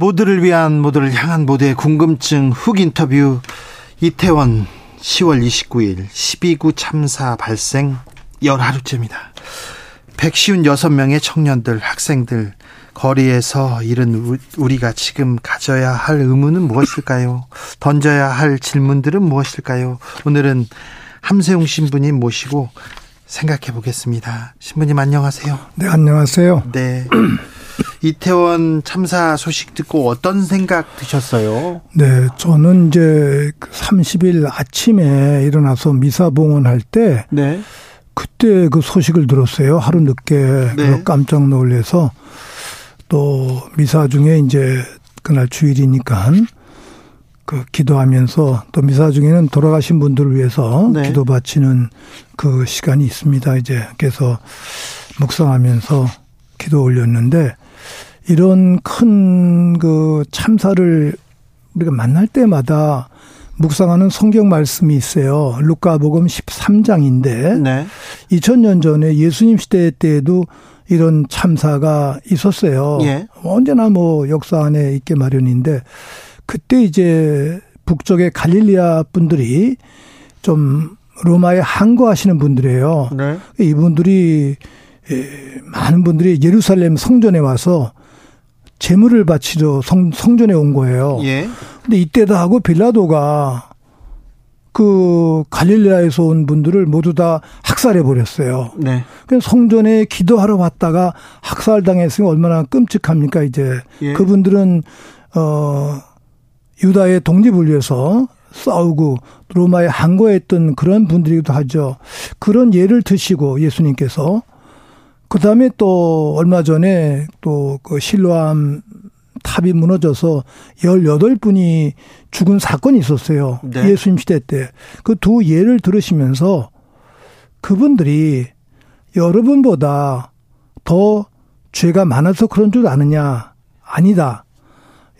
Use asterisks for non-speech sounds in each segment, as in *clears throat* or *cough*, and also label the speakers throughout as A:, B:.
A: 모두를 위한 모두를 향한 모두의 궁금증 훅 인터뷰 이태원 10월 29일 12구 참사 발생 열하루째입니다. 156명의 청년들, 학생들, 거리에서 잃은 우리가 지금 가져야 할 의무는 무엇일까요? 던져야 할 질문들은 무엇일까요? 오늘은 함세웅 신부님 모시고 생각해 보겠습니다. 신부님 안녕하세요.
B: 네, 안녕하세요.
A: 네. *clears throat* 이태원 참사 소식 듣고 어떤 생각 드셨어요?
B: 네, 저는 이제 30일 그 아침에 일어나서 미사 봉헌할 때 네. 그때 그 소식을 들었어요. 하루 늦게 네. 깜짝 놀래서 또 미사 중에 이제 그날 주일이니까 그 기도하면서 또 미사 중에는 돌아가신 분들을 위해서 네. 기도 바치는 그 시간이 있습니다. 이제 그래서 묵상하면서 기도 올렸는데 이런 큰 그 참사를 우리가 만날 때마다 묵상하는 성경 말씀이 있어요. 루카복음 13장인데 네. 2000년 전에 예수님 시대 때에도 이런 참사가 있었어요. 예. 언제나 뭐 역사 안에 있게 마련인데 그때 이제 북쪽의 갈릴리아 분들이 좀 로마에 항거하시는 분들이에요. 네. 이분들이 많은 분들이 예루살렘 성전에 와서 재물을 바치러 성, 성전에 온 거예요. 예. 근데 이때도 하고 빌라도가 그 갈릴레아에서 온 분들을 모두 다 학살해 버렸어요. 네. 그 성전에 기도하러 왔다가 학살당했으니 얼마나 끔찍합니까 이제 예. 그분들은 어 유다의 독립을 위해서 싸우고 로마에 항거했던 그런 분들이기도 하죠. 그런 예를 드시고 예수님께서 그 다음에 또 얼마 전에 또 그 실로암 탑이 무너져서 18분이 죽은 사건이 있었어요. 네. 예수님 시대 때. 그 두 예를 들으시면서 그분들이 여러분보다 더 죄가 많아서 그런 줄 아느냐? 아니다.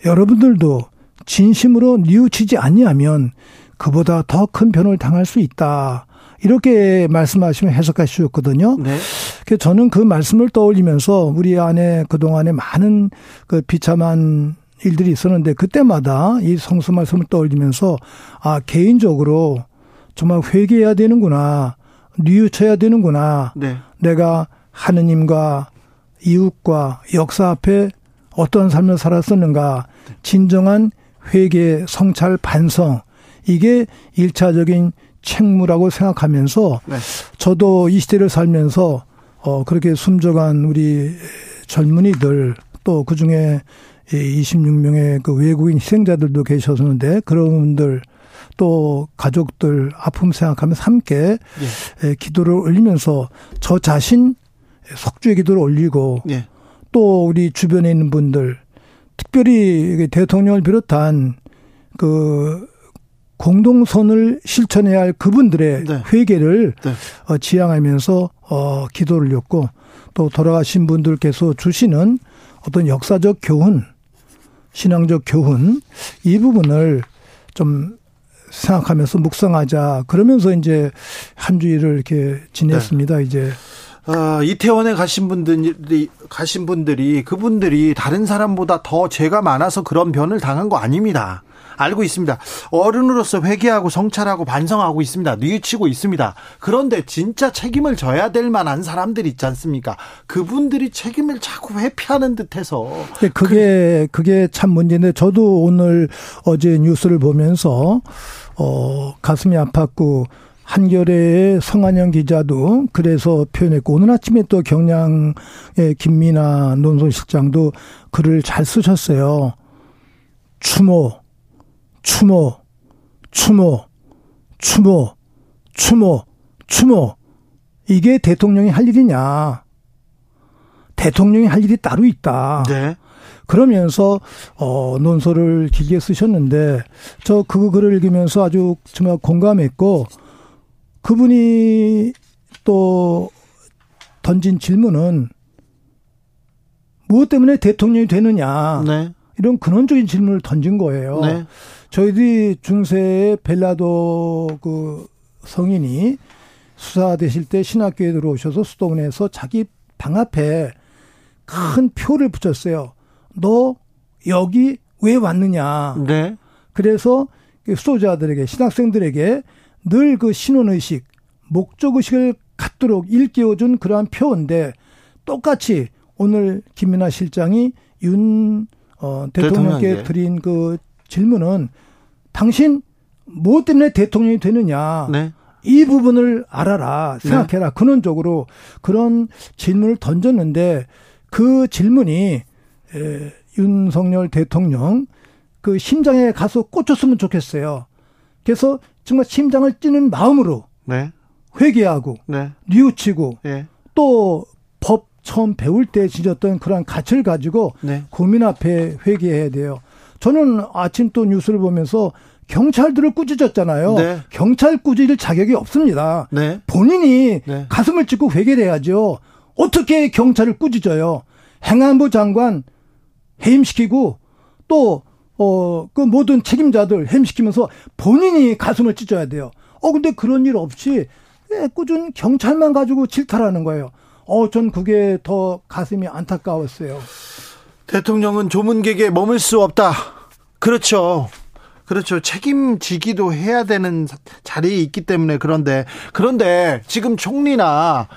B: 여러분들도 진심으로 뉘우치지 아니하면 그보다 더 큰 변을 당할 수 있다. 이렇게 말씀하시면 해석하셨거든요. 네. 그래서 저는 그 말씀을 떠올리면서 우리 안에 그동안에 많은 그 비참한 일들이 있었는데 그때마다 이 성수 말씀을 떠올리면서 아, 개인적으로 정말 회개해야 되는구나. 뉘우쳐야 되는구나. 네. 내가 하느님과 이웃과 역사 앞에 어떤 삶을 살았었는가. 진정한 회개, 성찰, 반성. 이게 일차적인 책무라고 생각하면서 네. 저도 이 시대를 살면서 어 그렇게 숨져간 우리 젊은이들 또 그중에 26명의 그 외국인 희생자들도 계셨는데 그런 분들 또 가족들 아픔 생각하면서 함께 예. 기도를 올리면서 저 자신 석주의 기도를 올리고 예. 또 우리 주변에 있는 분들 특별히 대통령을 비롯한 그 공동선을 실천해야 할 그분들의 네. 회개를 네. 어, 지향하면서 어, 기도를 올렸고 또 돌아가신 분들께서 주시는 어떤 역사적 교훈, 신앙적 교훈 이 부분을 좀 생각하면서 묵상하자 그러면서 이제 한 주일을 이렇게 지냈습니다. 네. 이제
A: 어, 이태원에 가신 분들이 가신 분들이 그분들이 다른 사람보다 더 죄가 많아서 그런 변을 당한 거 아닙니다. 알고 있습니다. 어른으로서 회개하고 성찰하고 반성하고 있습니다. 뉘우치고 있습니다. 그런데 진짜 책임을 져야 될 만한 사람들이 있지 않습니까? 그분들이 책임을 자꾸 회피하는 듯해서
B: 네, 그게 그게 참 문제인데 저도 오늘 어제 뉴스를 보면서 어 가슴이 아팠고 한겨레의 성한영 기자도 그래서 표현했고 오늘 아침에 또 경량의 김민아 논설실장도 글을 잘 쓰셨어요. 추모 추모, 추모, 추모, 추모, 추모. 이게 대통령이 할 일이냐. 대통령이 할 일이 따로 있다. 네. 그러면서 어 논설을 길게 쓰셨는데 저 그 글을 읽으면서 아주 정말 공감했고 그분이 또 던진 질문은 무엇 때문에 대통령이 되느냐 네. 이런 근원적인 질문을 던진 거예요. 네. 저희들이 중세의 벨라도 그 성인이 수사되실 때 신학교에 들어오셔서 수도원에서 자기 방 앞에 큰 표를 붙였어요. 너 여기 왜 왔느냐. 네. 그래서 그 수도자들에게 신학생들에게 늘 그 신혼의식, 목적의식을 갖도록 일깨워준 그러한 표인데 똑같이 오늘 김민아 실장이 윤 어, 대통령께 대통령께 드린 그 질문은 당신 무엇 때문에 대통령이 되느냐. 네. 이 부분을 알아라. 생각해라. 네. 근원적으로 그런 질문을 던졌는데 그 질문이 에, 윤석열 대통령 그 심장에 가서 꽂혔으면 좋겠어요. 그래서 정말 심장을 찌는 마음으로 네. 회개하고 네. 뉘우치고 네. 또법 처음 배울 때 지녔던 그런 가치를 가지고 네. 국민 앞에 회개해야 돼요. 저는 아침 또 뉴스를 보면서 경찰들을 꾸짖었잖아요. 네. 경찰 꾸짖을 자격이 없습니다. 네. 본인이 네. 가슴을 찢고 회개를 해야죠. 어떻게 경찰을 꾸짖어요? 행안부 장관 해임시키고 또, 어, 그 모든 책임자들 해임시키면서 본인이 가슴을 찢어야 돼요. 어, 근데 그런 일 없이 꾸준 경찰만 가지고 질타하는 거예요. 어, 전 그게 더 가슴이 안타까웠어요.
A: 대통령은 조문객에 머물 수 없다. 그렇죠. 그렇죠. 책임지기도 해야 되는 자리에 있기 때문에 그런데 그런데 지금 총리나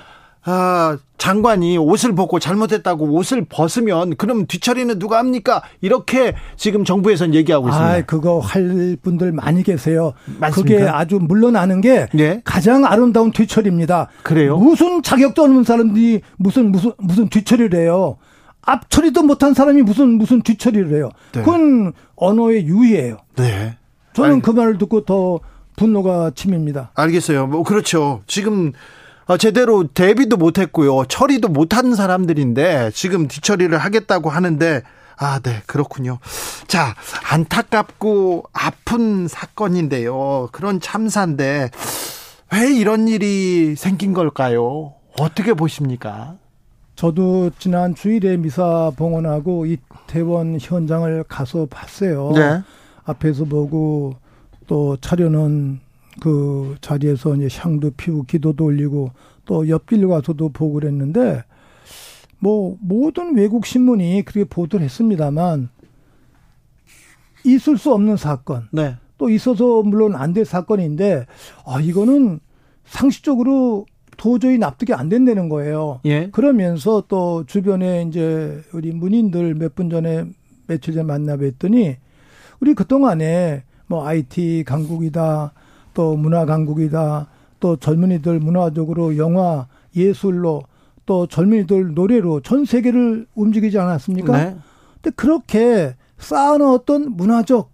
A: 아, 장관이 옷을 벗고 잘못했다고 옷을 벗으면 그럼 뒤처리는 누가 합니까? 이렇게 지금 정부에선 얘기하고 있습니다. 아,
B: 그거 할 분들 많이 계세요. 맞습니까? 그게 아주 물러나는 게 네? 가장 아름다운 뒤처리입니다.
A: 그래요?
B: 무슨 자격도 없는 사람들이 무슨 무슨 무슨 뒤처리를 해요. 앞처리도 못한 사람이 무슨 무슨 뒤처리를 해요. 네. 그건 언어의 유희예요. 네. 저는 알... 그 말을 듣고 더 분노가 침입니다.
A: 알겠어요. 뭐 그렇죠. 지금 어, 제대로 대비도 못했고요. 처리도 못한 사람들인데 지금 뒤처리를 하겠다고 하는데 아, 네, 그렇군요. 자, 안타깝고 아픈 사건인데요. 그런 참사인데 왜 이런 일이 생긴 걸까요? 어떻게 보십니까?
B: 저도 지난 주일에 미사 봉헌하고 이태원 현장을 가서 봤어요. 네. 앞에서 보고 또 차려놓은 그 자리에서 이제 향도 피우고 기도도 올리고 또 옆길 가서도 보고 그랬는데 뭐 모든 외국 신문이 그렇게 보도를 했습니다만 있을 수 없는 사건. 네. 또 있어서 물론 안 될 사건인데 아 이거는 상식적으로 도저히 납득이 안 된다는 거예요. 예. 그러면서 또 주변에 이제 우리 문인들 몇 분 전에 며칠 전에 만나 뵀더니 우리 그동안에 뭐 IT 강국이다 또 문화 강국이다. 또 젊은이들 문화적으로 영화, 예술로 또 젊은이들 노래로 전 세계를 움직이지 않았습니까? 네. 근데 그렇게 쌓아놓았던 문화적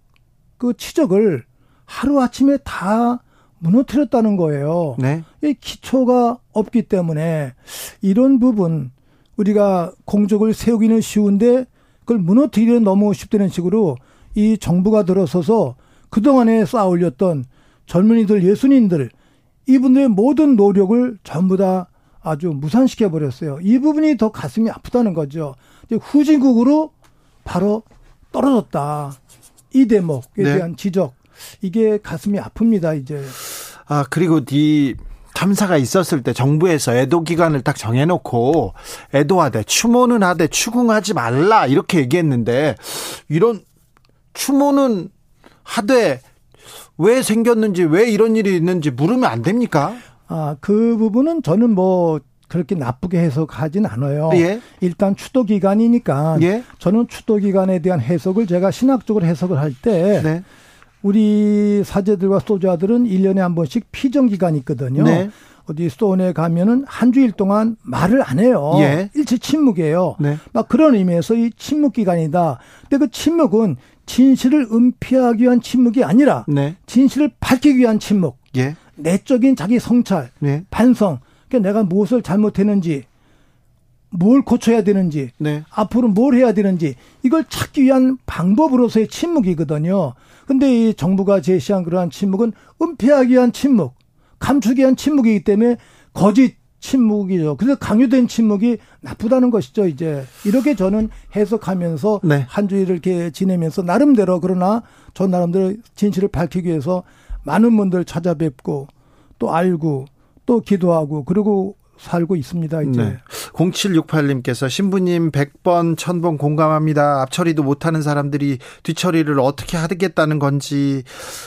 B: 그 치적을 하루아침에 다 무너뜨렸다는 거예요. 네. 이 기초가 없기 때문에 이런 부분 우리가 공적을 세우기는 쉬운데 그걸 무너뜨리는 너무 쉽다는 식으로 이 정부가 들어서서 그동안에 쌓아 올렸던 젊은이들, 예수님들 이분들의 모든 노력을 전부 다 아주 무산시켜 버렸어요. 이 부분이 더 가슴이 아프다는 거죠. 후진국으로 바로 떨어졌다. 이 대목에 네. 대한 지적 이게 가슴이 아픕니다. 이제.
A: 아 그리고 이 탐사가 있었을 때 정부에서 애도 기간을 딱 정해놓고 애도하되 추모는 하되 추궁하지 말라 이렇게 얘기했는데 이런 추모는 하되 왜 생겼는지 왜 이런 일이 있는지 물으면 안 됩니까?
B: 아, 그 부분은 저는 뭐 그렇게 나쁘게 해석하진 않아요. 예. 일단 추도 기간이니까 예. 저는 추도 기간에 대한 해석을 제가 신학적으로 해석을 할때 네. 우리 사제들과 소자들은 1년에 한 번씩 피정 기간이 있거든요. 네. 어디 스톤에 가면은 한 주일 동안 말을 안 해요. 예. 일체 침묵이에요. 네. 막 그런 의미에서 이 침묵 기간이다. 근데 그 침묵은 진실을 은폐하기 위한 침묵이 아니라 네. 진실을 밝히기 위한 침묵. 예. 내적인 자기 성찰, 네. 반성. 그러니까 내가 무엇을 잘못했는지 뭘 고쳐야 되는지, 네. 앞으로 뭘 해야 되는지 이걸 찾기 위한 방법으로서의 침묵이거든요. 근데 이 정부가 제시한 그러한 침묵은 은폐하기 위한 침묵, 감추기 위한 침묵이기 때문에 거짓 침묵이죠. 그래서 강요된 침묵이 나쁘다는 것이죠, 이제. 이렇게 저는 해석하면서 네. 한 주일을 이렇게 지내면서 나름대로 그러나 저 나름대로 진실을 밝히기 위해서 많은 분들 찾아뵙고 또 알고 또 기도하고 그리고 살고 있습니다, 이제. 네.
A: 0768님께서 신부님 100번, 1000번 공감합니다. 앞처리도 못하는 사람들이 뒤처리를 어떻게 하겠다는 건지.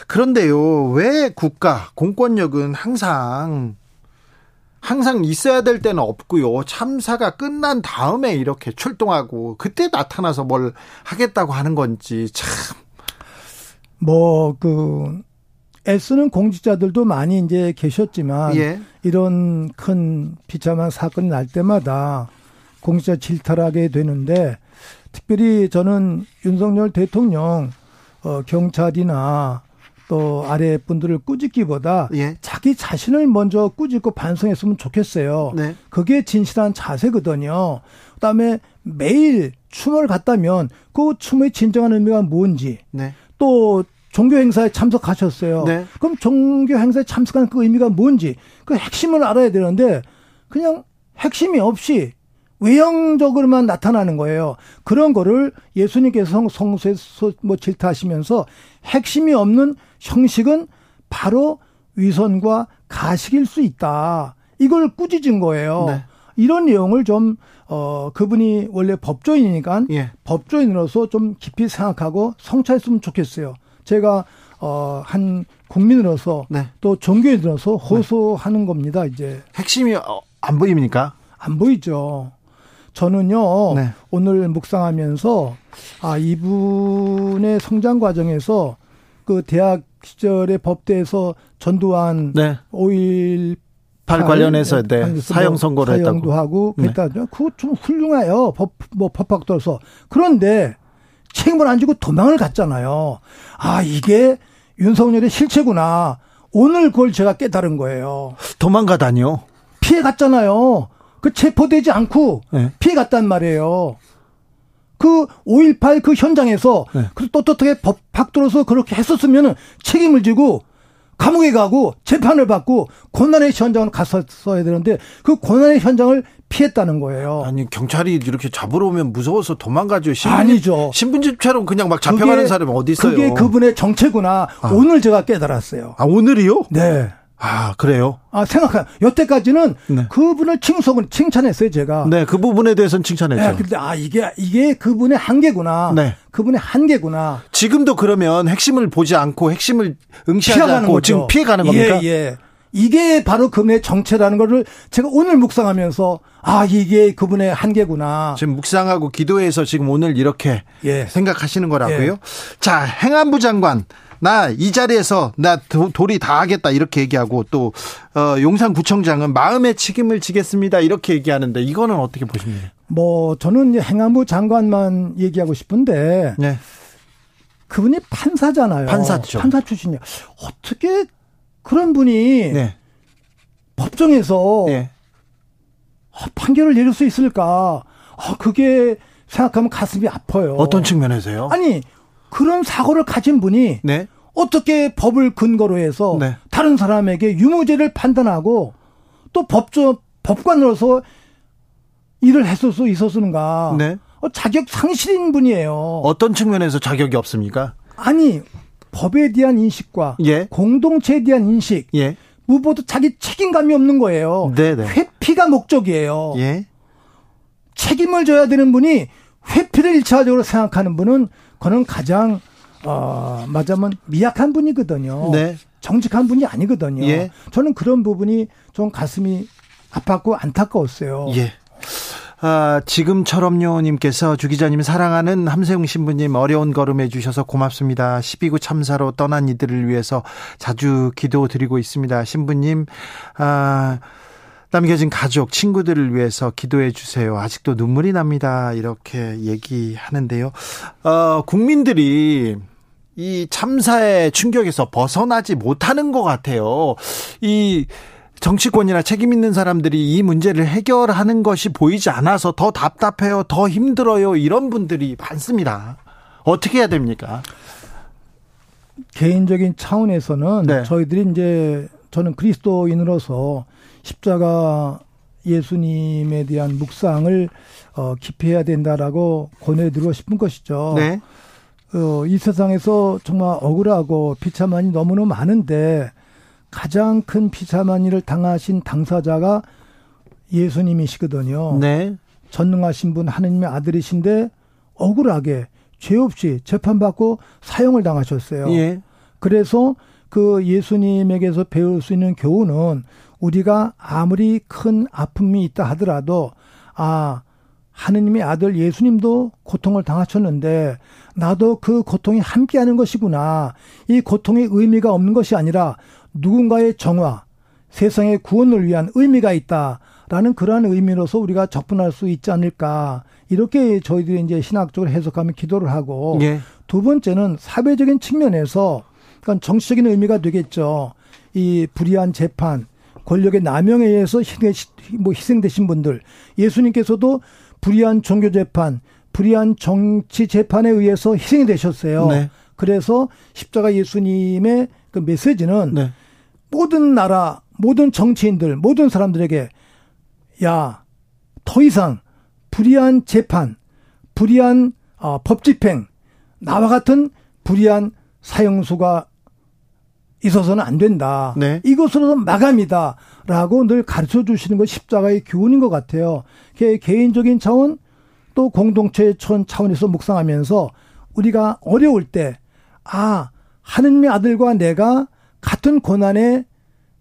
A: 그런데요, 왜 국가, 공권력은 항상 항상 있어야 될 때는 없고요. 참사가 끝난 다음에 이렇게 출동하고 그때 나타나서 뭘 하겠다고 하는 건지 참.
B: 뭐, 그, 애쓰는 공직자들도 많이 이제 계셨지만 예. 이런 큰 비참한 사건이 날 때마다 공직자 질타하게 되는데 특별히 저는 윤석열 대통령 어 경찰이나 또 아래 분들을 꾸짖기보다 예. 자기 자신을 먼저 꾸짖고 반성했으면 좋겠어요. 네. 그게 진실한 자세거든요. 그다음에 매일 춤을 갔다면 그 춤의 진정한 의미가 뭔지 네. 또 종교 행사에 참석하셨어요. 네. 그럼 종교 행사에 참석한 그 의미가 뭔지 그 핵심을 알아야 되는데 그냥 핵심이 없이 외형적으로만 나타나는 거예요. 그런 거를 예수님께서 성소에서 뭐 질타하시면서 핵심이 없는 형식은 바로 위선과 가식일 수 있다. 이걸 꾸짖은 거예요. 네. 이런 내용을 좀, 어, 그분이 원래 법조인이니까 예. 법조인으로서 좀 깊이 생각하고 성찰했으면 좋겠어요. 제가 어, 한 국민으로서 네. 또 종교인으로서 호소하는 네. 겁니다, 이제.
A: 핵심이 어, 안 보입니까?
B: 안 보이죠. 저는요, 네. 오늘 묵상하면서, 아, 이분의 성장 과정에서 그 대학 시절의 법대에서 전두환 네. 5일
A: 8 관련해서 네. 사형 선고를
B: 했다고. 사형도 하고 네. 그랬다. 네. 그거 좀 훌륭해요. 법, 뭐 법학도로서. 그런데 책임을 안 지고 도망을 갔잖아요. 아, 이게 윤석열의 실체구나. 오늘 그걸 제가 깨달은 거예요.
A: 도망가다니요?
B: 피해 갔잖아요. 그 체포되지 않고 네. 피해 갔단 말이에요. 그 5.18 그 현장에서 네. 그 떳떳하게 법학 들어서 그렇게 했었으면 책임을 지고 감옥에 가고 재판을 받고 고난의 현장을 갔었어야 되는데 그 고난의 현장을 피했다는 거예요.
A: 아니 경찰이 이렇게 잡으러 오면 무서워서 도망가죠.
B: 신분, 아니죠.
A: 신분집처럼 그냥 막 잡혀가는 사람이 어디 있어요?
B: 그게 그분의 정체구나. 아. 오늘 제가 깨달았어요.
A: 아 오늘이요?
B: 네.
A: 아, 그래요?
B: 아, 생각해. 여태까지는 네. 그분을 칭송을, 칭찬했어요, 제가.
A: 네, 그 부분에 대해서는 칭찬했죠. 네,
B: 근데, 아, 이게, 이게 그분의 한계구나. 네. 그분의 한계구나.
A: 지금도 그러면 핵심을 보지 않고 핵심을 응시하지 않고 거죠. 지금 피해가는 겁니까?
B: 예, 예. 이게 바로 그분의 정체라는 거를 제가 오늘 묵상하면서 아 이게 그분의 한계구나.
A: 지금 묵상하고 기도해서 지금 오늘 이렇게 예. 생각하시는 거라고요. 예. 자 행안부 장관 나 이 자리에서 나 도리 다 하겠다 이렇게 얘기하고 또 어, 용산구청장은 마음의 책임을 지겠습니다 이렇게 얘기하는데 이거는 어떻게 보십니까?
B: 뭐 저는 행안부 장관만 얘기하고 싶은데 네. 그분이 판사잖아요.
A: 판사죠.
B: 판사 출신이야. 어떻게 그런 분이 네. 법정에서 네. 판결을 내릴 수 있을까? 아, 그게 생각하면 가슴이 아파요.
A: 어떤 측면에서요?
B: 아니 그런 사고를 가진 분이 네. 어떻게 법을 근거로 해서 네. 다른 사람에게 유무죄를 판단하고 또 법조 법관으로서 일을 했을 수 있었는가? 네. 어, 자격 상실인 분이에요.
A: 어떤 측면에서 자격이 없습니까?
B: 아니 법에 대한 인식과 예. 공동체에 대한 인식, 예. 무엇보다 자기 책임감이 없는 거예요. 네네. 회피가 목적이에요. 예. 책임을 져야 되는 분이 회피를 일차적으로 생각하는 분은 그는 가장 어, 맞자면 미약한 분이거든요. 네. 정직한 분이 아니거든요. 예. 저는 그런 부분이 좀 가슴이 아팠고 안타까웠어요.
A: 예. 아, 지금처럼요님께서 주 기자님 사랑하는 함세웅 신부님 어려운 걸음 해주셔서 고맙습니다. 12구 참사로 떠난 이들을 위해서 자주 기도 드리고 있습니다. 신부님, 아, 남겨진 가족, 친구들을 위해서 기도해 주세요. 아직도 눈물이 납니다. 이렇게 얘기하는데요. 어, 국민들이 이 참사의 충격에서 벗어나지 못하는 것 같아요. 이 정치권이나 책임 있는 사람들이 이 문제를 해결하는 것이 보이지 않아서 더 답답해요, 더 힘들어요, 이런 분들이 많습니다. 어떻게 해야 됩니까?
B: 개인적인 차원에서는 네. 저희들이 이제 저는 그리스도인으로서 십자가 예수님에 대한 묵상을 어, 깊이 해야 된다라고 권해드리고 싶은 것이죠. 네. 어, 이 세상에서 정말 억울하고 비참한이 너무너무 많은데 가장 큰 일을 당하신 당사자가 예수님이시거든요. 네. 전능하신 분 하느님의 아들이신데 억울하게 죄 없이 재판받고 사형을 당하셨어요. 예. 그래서 그 예수님에게서 배울 수 있는 교훈은 우리가 아무리 큰 아픔이 있다 하더라도 아 하느님의 아들 예수님도 고통을 당하셨는데 나도 그 고통이 함께하는 것이구나. 이 고통의 의미가 없는 것이 아니라 누군가의 정화, 세상의 구원을 위한 의미가 있다라는 그러한 의미로서 우리가 접근할 수 있지 않을까. 이렇게 저희들이 이제 신학적으로 해석하면 기도를 하고 예. 두 번째는 사회적인 측면에서 그러니까 정치적인 의미가 되겠죠. 이 불의한 재판, 권력의 남용에 의해서 뭐 희생되신 분들, 예수님께서도 불의한 종교 재판, 불의한 정치 재판에 의해서 희생이 되셨어요. 네. 그래서 십자가 예수님의 그 메시지는 네. 모든 나라, 모든 정치인들, 모든 사람들에게 야, 더 이상 불의한 재판, 불의한 어, 법 집행, 나와 같은 불의한 사형수가 있어서는 안 된다. 네. 이것으로 마감이다 라고 늘 가르쳐 주시는 것 십자가의 교훈인 것 같아요. 개인적인 차원 또 공동체 촌 차원에서 묵상하면서 우리가 어려울 때, 아, 하느님의 아들과 내가 같은 고난의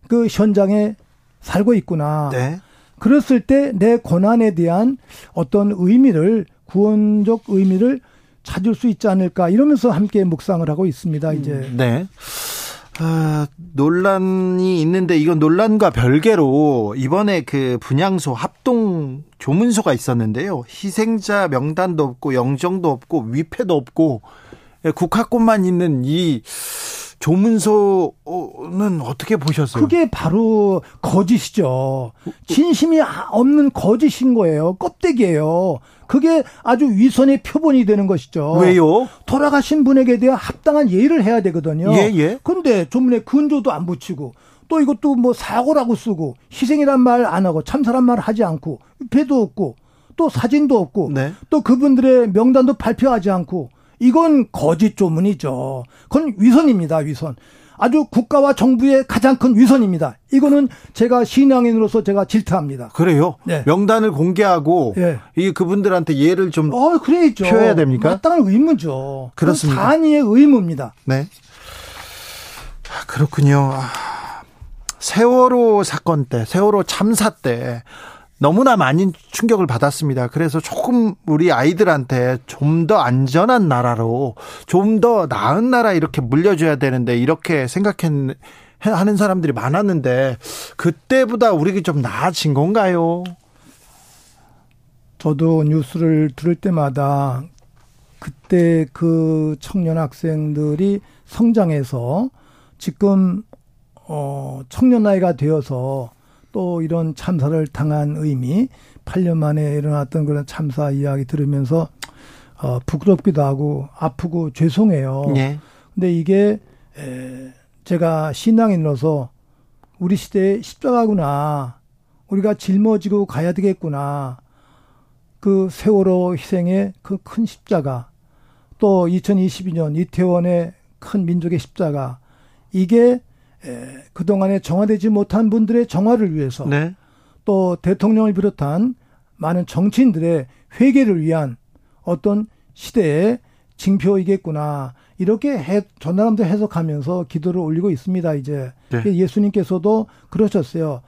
B: 그 현장에 살고 있구나. 네. 그랬을 때 내 고난에 대한 어떤 의미를, 구원적 의미를 찾을 수 있지 않을까 이러면서 함께 묵상을 하고 있습니다, 이제.
A: 음, 네. 아, 논란이 있는데 이건 논란과 별개로 이번에 그 분향소 합동 조문소가 있었는데요. 희생자 명단도 없고 영정도 없고 위패도 없고 예, 국화꽃만 있는 이 조문소는 어떻게 보셨어요?
B: 그게 바로 거짓이죠. 진심이 없는 거짓인 거예요. 껍데기예요. 그게 아주 위선의 표본이 되는 것이죠.
A: 왜요?
B: 돌아가신 분에게 대한 합당한 예의를 해야 되거든요. 예, 예. 근데 조문에 근조도 안 붙이고 또 이것도 뭐 사고라고 쓰고 희생이란 말 안 하고 참사란 말 하지 않고 배도 없고 또 사진도 없고 네. 또 그분들의 명단도 발표하지 않고 이건 거짓 조문이죠. 그건 위선입니다, 위선. 아주 국가와 정부의 가장 큰 위선입니다. 이거는 제가 신앙인으로서 제가 질타합니다.
A: 그래요? 네. 명단을 공개하고 네. 이 그분들한테 예를 좀 어, 그래야죠. 표해야 됩니까?
B: 마땅한 의무죠.
A: 그렇습니다.
B: 단위의 의무입니다.
A: 네. 그렇군요. 세월호 사건 때, 세월호 참사 때 너무나 많은 충격을 받았습니다. 그래서 조금 우리 아이들한테 좀 더 안전한 나라로 좀 더 나은 나라 이렇게 물려줘야 되는데 이렇게 생각했 하는 사람들이 많았는데 그때보다 우리가 좀 나아진 건가요?
B: 저도 뉴스를 들을 때마다 그때 그 청년 학생들이 성장해서 지금 어 청년 나이가 되어서 또 이런 참사를 당한 의미, 8년 만에 일어났던 그런 참사 이야기 들으면서 어, 부끄럽기도 하고 아프고 죄송해요. 네. 근데 이게 에, 제가 신앙인으로서 우리 시대의 십자가구나. 우리가 짊어지고 가야 되겠구나. 그 세월호 희생의 그 큰 십자가. 또 2022년 이태원의 큰 민족의 십자가. 이게 에, 그동안에 정화되지 못한 분들의 정화를 위해서 네. 또 대통령을 비롯한 많은 정치인들의 회개를 위한 어떤 시대의 징표이겠구나. 이렇게 해, 전 사람도 해석하면서 기도를 올리고 있습니다, 이제. 네. 예수님께서도 그러셨어요.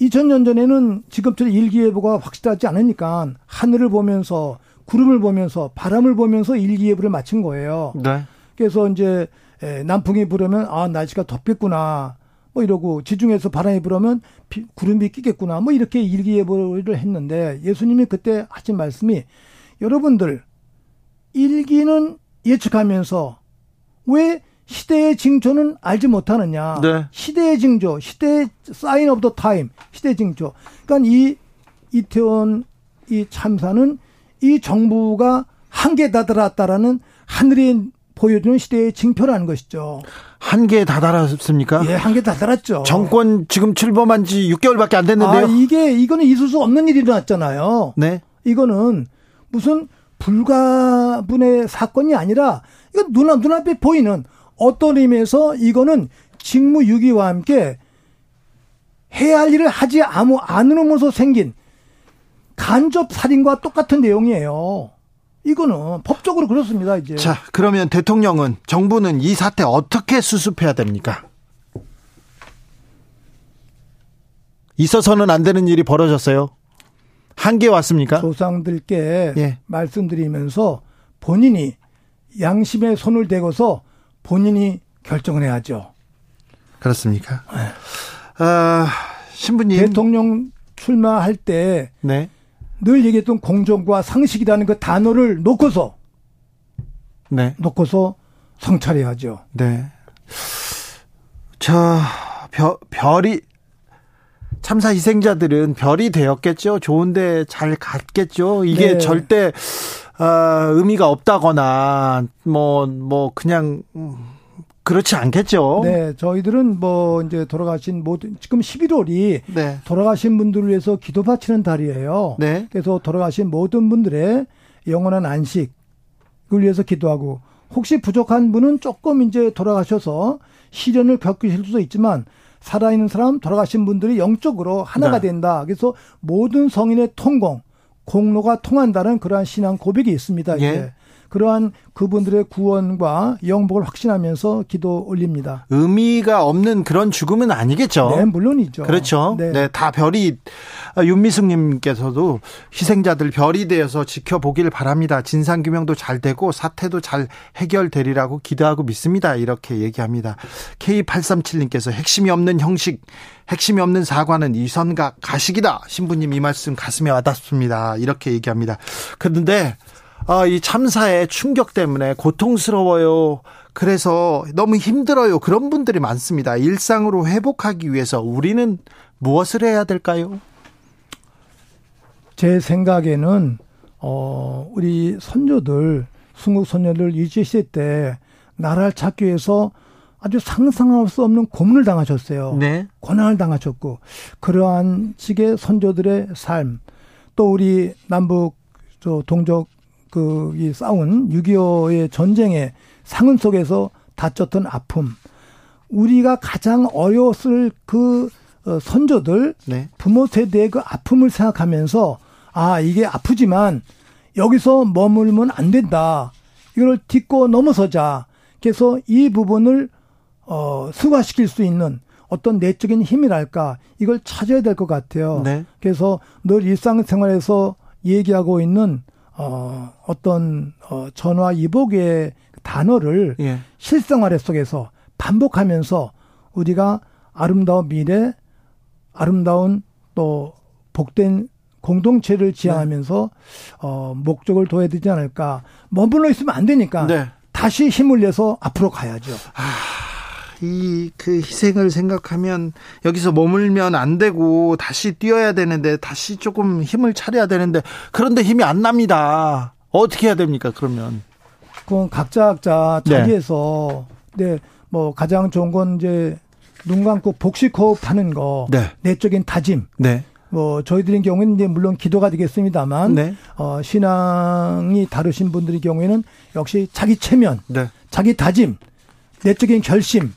B: 2000년 전에는 지금처럼 일기예보가 확실하지 않으니까 하늘을 보면서 구름을 보면서 바람을 보면서 일기예보를 맞힌 거예요. 네. 그래서 이제 에, 남풍이 불으면 아 날씨가 덥겠구나 뭐 이러고 지중해에서 바람이 불으면 비, 구름이 끼겠구나 뭐 이렇게 일기예보를 했는데 예수님이 그때 하신 말씀이 여러분들 일기는 예측하면서 왜 시대의 징조는 알지 못하느냐. 네. 시대의 징조, 시대의 sign of the time, 시대의 징조. 그러니까 이 이태원 이 참사는 이 정부가 한계에 다다랐다라는 하늘이 보여주는 시대의 징표라는 것이죠.
A: 한계에 다다랐습니까?
B: 예, 한계에 다다랐죠.
A: 정권 지금 출범한 지 6개월밖에 안 됐는데요. 아,
B: 이게 이거는 있을 수 없는 일이 일어났잖아요.
A: 네.
B: 이거는 무슨 불가분의 사건이 아니라 이거 눈, 눈앞에 보이는 어떤 의미에서 이거는 직무유기와 함께 해야 할 일을 하지 아무 않으면서 생긴 간접 살인과 똑같은 내용이에요. 이거는 법적으로 그렇습니다, 이제.
A: 자, 그러면 대통령은, 정부는 이 사태 어떻게 수습해야 됩니까? 있어서는 안 되는 일이 벌어졌어요. 한계 왔습니까?
B: 조상들께 예. 말씀드리면서 본인이 양심에 손을 대고서 본인이 결정을 해야죠.
A: 그렇습니까? 네. 아, 신부님.
B: 대통령 출마할 때. 네. 늘 얘기했던 공정과 상식이라는 그 단어를 놓고서 네. 놓고서 성찰해야죠.
A: 네. 저 별, 별이 참사 희생자들은 별이 되었겠죠. 좋은데 잘 갔겠죠. 이게 네. 절대 어, 의미가 없다거나 뭐뭐 뭐 그냥 그렇지 않겠죠.
B: 네, 저희들은 뭐 이제 돌아가신 모든 지금 11월이 네. 돌아가신 분들을 위해서 기도 바치는 달이에요. 네. 그래서 돌아가신 모든 분들의 영원한 안식을 위해서 기도하고 혹시 부족한 분은 조금 이제 돌아가셔서 시련을 겪으실 수도 있지만 살아있는 사람 돌아가신 분들이 영적으로 하나가 네. 된다. 그래서 모든 성인의 통공 공로가 통한다는 그러한 신앙 고백이 있습니다. 예. 그러한 그분들의 구원과 영복을 확신하면서 기도 올립니다.
A: 의미가 없는 그런 죽음은 아니겠죠.
B: 네, 물론이죠.
A: 그렇죠. 네, 네 다 별이 아, 윤미숙님께서도 희생자들 별이 되어서 지켜보길 바랍니다. 진상 규명도 잘 되고 사태도 잘 해결되리라고 기대하고 믿습니다. 이렇게 얘기합니다. K837님께서 핵심이 없는 형식, 핵심이 없는 사과는 이선각 가식이다. 신부님 이 말씀 가슴에 와닿습니다. 이렇게 얘기합니다. 그런데 아, 이 참사의 충격 때문에 고통스러워요. 그래서 너무 힘들어요. 그런 분들이 많습니다. 일상으로 회복하기 위해서 우리는 무엇을 해야 될까요?
B: 제 생각에는 어 우리 선조들 순국 선녀들 일제 시대 때 나라를 찾기 위해서 아주 상상할 수 없는 고문을 당하셨어요. 네. 고난을 당하셨고 그러한 식의 선조들의 삶, 또 우리 남북 저 동족 그 이 싸운 6.25의 전쟁의 상흔 속에서 다쳤던 아픔, 우리가 가장 어려웠을 그 어, 선조들 네. 부모 세대의 그 아픔을 생각하면서 아 이게 아프지만 여기서 머물면 안 된다. 이걸 딛고 넘어서자. 그래서 이 부분을 어 승화시킬 수 있는 어떤 내적인 힘이랄까 이걸 찾아야 될 것 같아요. 네. 그래서 늘 일상생활에서 얘기하고 있는 어, 어떤 어, 전화 이복의 단어를 예. 실생활 속에서 반복하면서 우리가 아름다운 미래, 아름다운 또 복된 공동체를 지향하면서 네. 어, 목적을 둬야 되지 않을까. 머물러 있으면 안 되니까 네. 다시 힘을 내서 앞으로 가야죠.
A: 아. 이 그 희생을 생각하면 여기서 머물면 안 되고 다시 뛰어야 되는데 다시 조금 힘을 차려야 되는데 그런데 힘이 안 납니다. 어떻게 해야 됩니까? 그러면
B: 그건 각자 각자 네. 자리에서 네. 네, 뭐 가장 좋은 건 이제 눈 감고 복식 호흡하는 거, 네. 내적인 다짐. 네. 뭐 저희들의 경우에는 이제 물론 기도가 되겠습니다만 네. 어 신앙이 다르신 분들의 경우에는 역시 자기 체면, 네. 자기 다짐, 내적인 결심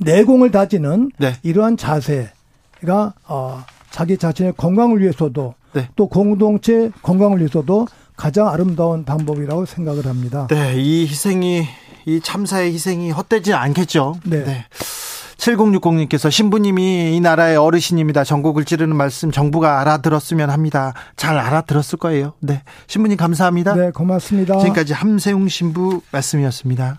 B: 내공을 다지는 네. 이러한 자세가 어, 자기 자신의 건강을 위해서도 네. 또 공동체 건강을 위해서도 가장 아름다운 방법이라고 생각을 합니다.
A: 네, 이 희생이 이 참사의 희생이 헛되지 않겠죠. 네. 네. 7060님께서 신부님이 이 나라의 어르신입니다. 전국을 찌르는 말씀 정부가 알아들었으면 합니다. 잘 알아들었을 거예요. 네. 신부님 감사합니다.
B: 네, 고맙습니다.
A: 지금까지 함세웅 신부 말씀이었습니다.